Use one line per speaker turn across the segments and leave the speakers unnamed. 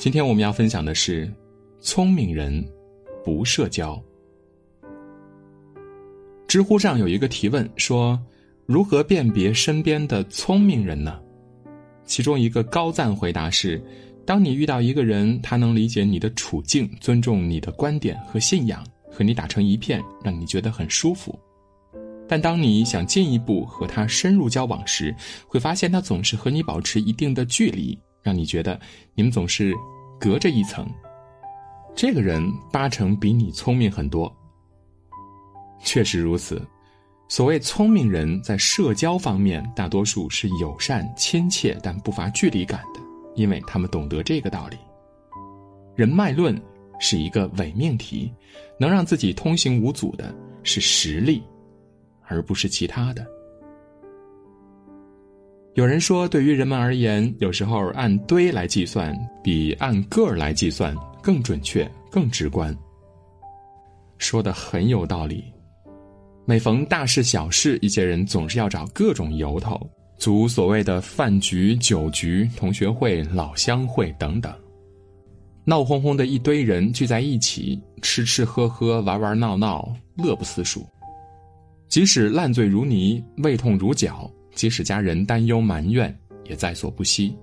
今天我们要分享的是：聪明人不社交。知乎上有一个提问说：“如何辨别身边的聪明人呢？”其中一个高赞回答是：“当你遇到一个人，他能理解你的处境，尊重你的观点和信仰，和你打成一片，让你觉得很舒服。但当你想进一步和他深入交往时，会发现他总是和你保持一定的距离，让你觉得你们总是隔着一层。这个人八成比你聪明很多。”确实如此，所谓聪明人在社交方面，大多数是友善亲切，但不乏距离感的，因为他们懂得这个道理。人脉论是一个伪命题，能让自己通行无阻的是实力，而不是其他的。有人说，对于人们而言，有时候按堆来计算，比按个儿来计算更准确、更直观。说的很有道理。每逢大事小事，一些人总是要找各种由头，组所谓的饭局、酒局、同学会、老乡会等等，闹哄哄的一堆人聚在一起，吃吃喝喝、玩玩闹闹，乐不思蜀。即使烂醉如泥、胃痛如绞，即使家人担忧埋怨，也在所不惜。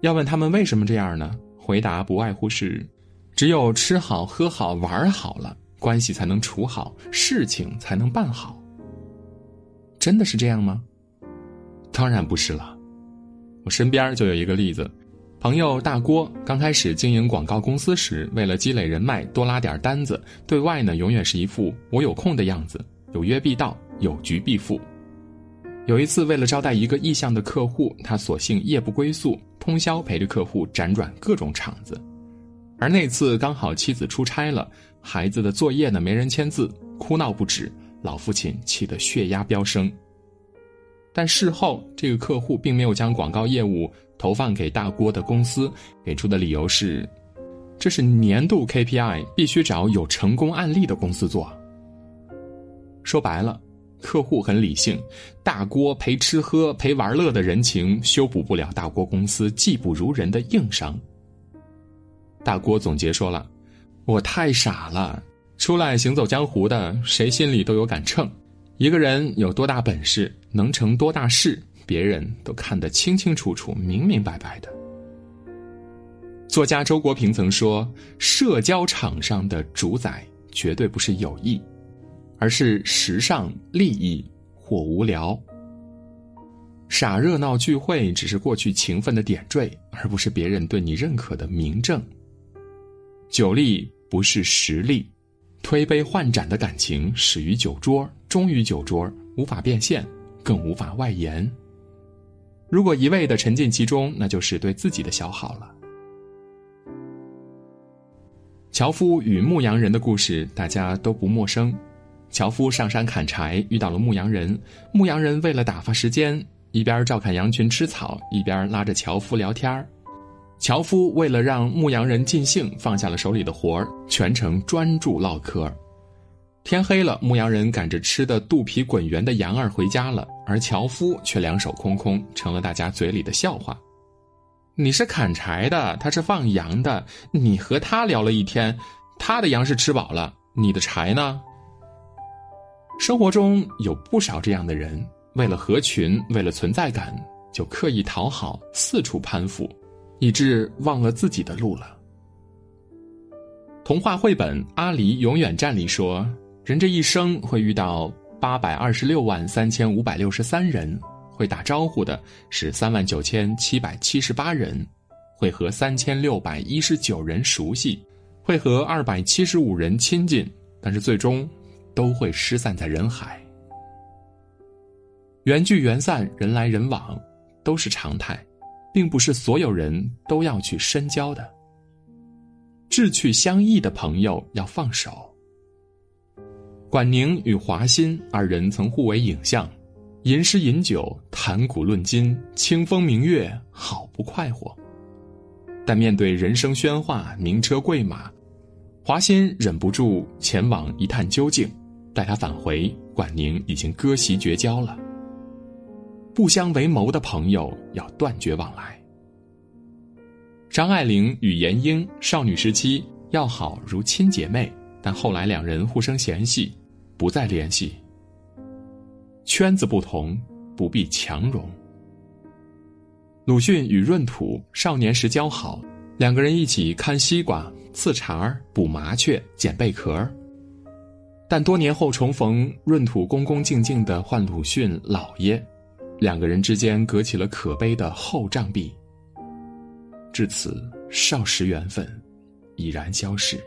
要问他们为什么这样呢？回答不外乎是：只有吃好、喝好、玩好了。关系才能处好，事情才能办好。真的是这样吗？当然不是了。我身边就有一个例子，朋友大郭刚开始经营广告公司时，为了积累人脉，多拉点单子，对外呢永远是一副我有空的样子，有约必到，有局必赴。有一次，为了招待一个意向的客户，他索性夜不归宿，通宵陪着客户辗转各种场子。而那次刚好妻子出差了。孩子的作业呢，没人签字，哭闹不止，老父亲气得血压飙升。但事后，这个客户并没有将广告业务投放给大郭的公司，给出的理由是：这是年度 KPI，必须找有成功案例的公司做。说白了，客户很理性，大郭陪吃喝陪玩乐的人情修补不了大郭公司技不如人的硬伤。大郭总结说了。我太傻了，出来行走江湖的，谁心里都有杆秤。一个人有多大本事，能成多大事，别人都看得清清楚楚、明明白白的。作家周国平曾说：“社交场上的主宰，绝对不是友谊，而是时尚、利益或无聊。傻热闹聚会只是过去情分的点缀，而不是别人对你认可的明证。酒力。”不是实力，推杯换盏的感情始于酒桌，终于酒桌，无法变现，更无法外延。如果一味的沉浸其中，那就是对自己的消耗了。樵夫与牧羊人的故事大家都不陌生。樵夫上山砍柴，遇到了牧羊人。牧羊人为了打发时间，一边照看羊群吃草，一边拉着樵夫聊天儿。樵夫为了让牧羊人尽兴，放下了手里的活儿，全程专注唠嗑。天黑了，牧羊人赶着吃的肚皮滚圆的羊儿回家了，而樵夫却两手空空，成了大家嘴里的笑话。你是砍柴的，他是放羊的，你和他聊了一天，他的羊是吃饱了，你的柴呢？生活中有不少这样的人，为了合群，为了存在感，就刻意讨好，四处攀附。以致忘了自己的路了。童话绘本《阿狸永远站》里说，人这一生会遇到八百二十六万三千五百六十三人，会打招呼的是三万九千七百七十八人，会和三千六百一十九人熟悉，会和二百七十五人亲近，但是最终都会失散在人海。缘聚缘散，人来人往，都是常态。并不是所有人都要去深交的，志趣相异的朋友要放手。管宁与华歆二人曾互为影像，吟诗饮酒，谈古论今，清风明月，好不快活。但面对人生喧哗，名车贵马，华歆忍不住前往一探究竟。待他返回，管宁已经割席绝交了。不相为谋的朋友要断绝往来。张爱玲与闫英少女时期要好如亲姐妹，但后来两人互生嫌隙，不再联系。圈子不同，不必强融。鲁迅与闰土少年时交好，两个人一起看西瓜、刺茬、捕麻雀、捡贝壳。但多年后重逢，闰土恭恭敬敬的唤鲁迅老爷，两个人之间隔起了可悲的厚障壁。至此，少时缘分已然消逝。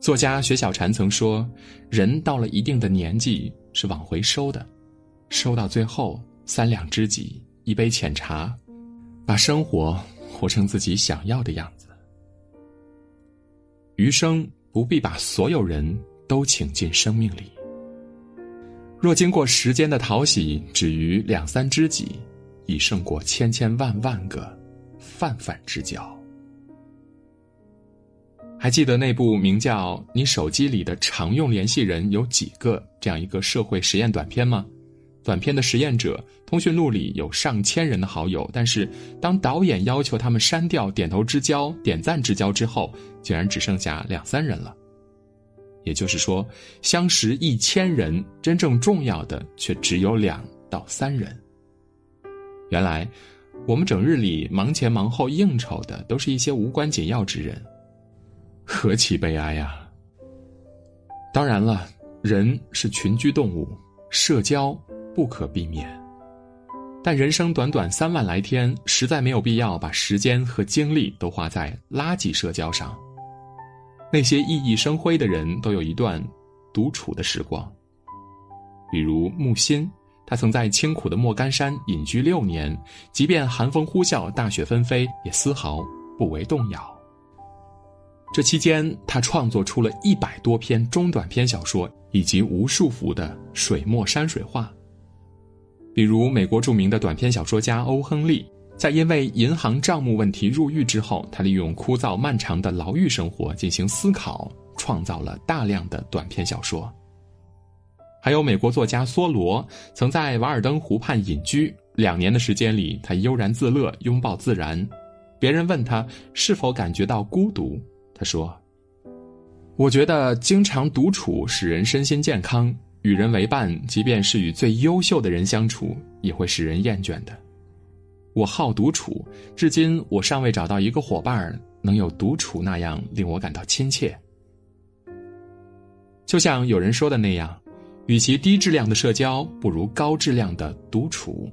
作家薛小禅曾说：“人到了一定的年纪是往回收的，收到最后三两知己。”一杯浅茶，把生活活成自己想要的样子。余生不必把所有人都请进生命里。若经过时间的淘洗，止于两三知己，已胜过千千万万个泛泛之交。还记得那部名叫《你手机里的常用联系人有几个》这样一个社会实验短片吗？短片的实验者通讯录里有上千人的好友，但是当导演要求他们删掉点头之交、点赞之交之后，竟然只剩下两三人了。也就是说，相识一千人，真正重要的却只有两到三人。原来，我们整日里忙前忙后应酬的，都是一些无关紧要之人，何其悲哀呀！当然了，人是群居动物，社交。不可避免，但人生短短三万来天，实在没有必要把时间和精力都花在垃圾社交上。那些熠熠生辉的人都有一段独处的时光，比如木心，他曾在清苦的莫干山隐居六年，即便寒风呼啸、大雪纷飞，也丝毫不为动摇。这期间，他创作出了一百多篇中短篇小说，以及无数幅的水墨山水画。比如，美国著名的短篇小说家欧·亨利，在因为银行账目问题入狱之后，他利用枯燥漫长的牢狱生活进行思考，创造了大量的短篇小说。还有美国作家梭罗，曾在瓦尔登湖畔隐居两年的时间里，他悠然自乐，拥抱自然。别人问他是否感觉到孤独，他说：“我觉得经常独处使人身心健康。”与人为伴，即便是与最优秀的人相处，也会使人厌倦的。我好独处，至今我尚未找到一个伙伴能有独处那样令我感到亲切。就像有人说的那样，与其低质量的社交，不如高质量的独处。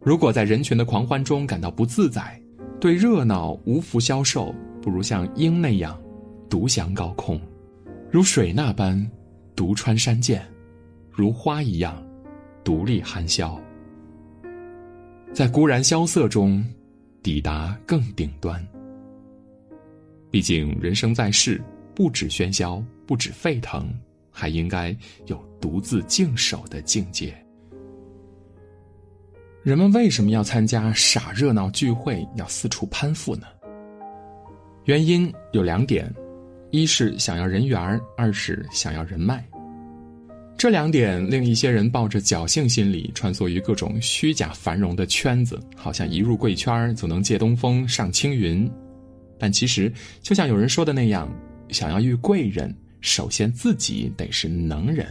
如果在人群的狂欢中感到不自在，对热闹无福消受，不如像鹰那样，独享高空，如水那般。独穿山涧，如花一样，独立含笑，在孤然萧瑟中，抵达更顶端。毕竟人生在世，不止喧嚣，不止沸腾，还应该有独自静守的境界。人们为什么要参加傻热闹聚会，要四处攀附呢？原因有两点。一是想要人缘二是想要人脉。这两点令一些人抱着侥幸心理，穿梭于各种虚假繁荣的圈子，好像一入贵圈就能借东风上青云。但其实，就像有人说的那样，想要遇贵人，首先自己得是能人。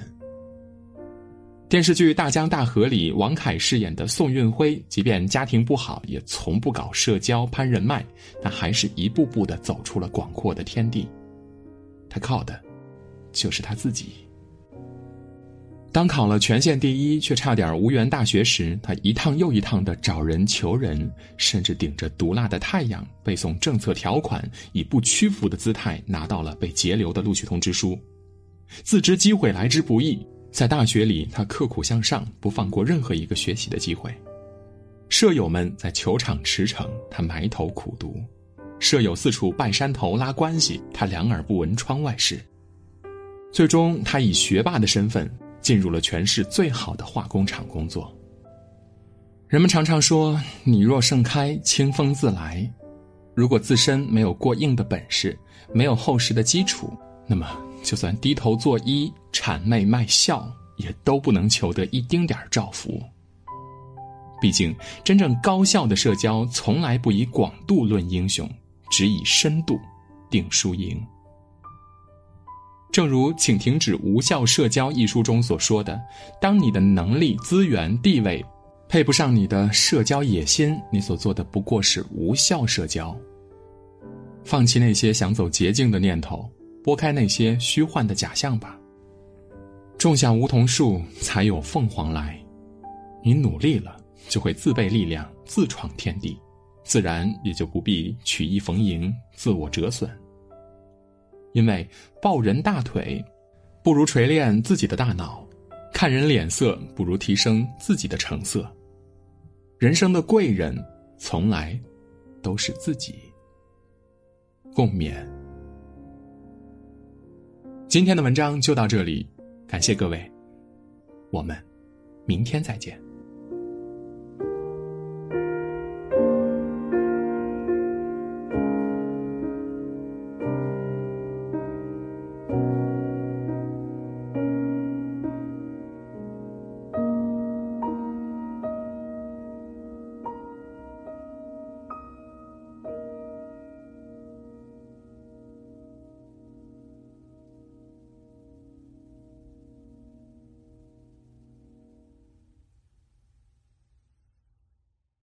电视剧《大江大河》里，王凯饰演的宋运辉，即便家庭不好，也从不搞社交攀人脉，但还是一步步的走出了广阔的天地。他靠的，就是他自己。当考了全县第一，却差点无缘大学时，他一趟又一趟的找人求人，甚至顶着毒辣的太阳背诵政策条款，以不屈服的姿态拿到了被截留的录取通知书。自知机会来之不易，在大学里他刻苦向上，不放过任何一个学习的机会。舍友们在球场驰骋，他埋头苦读。舍友四处拜山头拉关系，他两耳不闻窗外事。最终，他以学霸的身份进入了全市最好的化工厂工作。人们常常说：“你若盛开，清风自来。”如果自身没有过硬的本事，没有厚实的基础，那么就算低头作揖、谄媚卖笑，也都不能求得一丁点儿照拂。毕竟，真正高效的社交从来不以广度论英雄，只以深度定输赢。正如《请停止无效社交》一书中所说的：“当你的能力、资源、地位配不上你的社交野心，你所做的不过是无效社交。”放弃那些想走捷径的念头，拨开那些虚幻的假象吧。种下梧桐树，才有凤凰来。你努力了。就会自备力量，自创天地，自然也就不必曲意逢迎，自我折损。因为抱人大腿，不如锤炼自己的大脑；看人脸色，不如提升自己的成色。人生的贵人，从来都是自己。共勉。今天的文章就到这里，感谢各位，我们明天再见。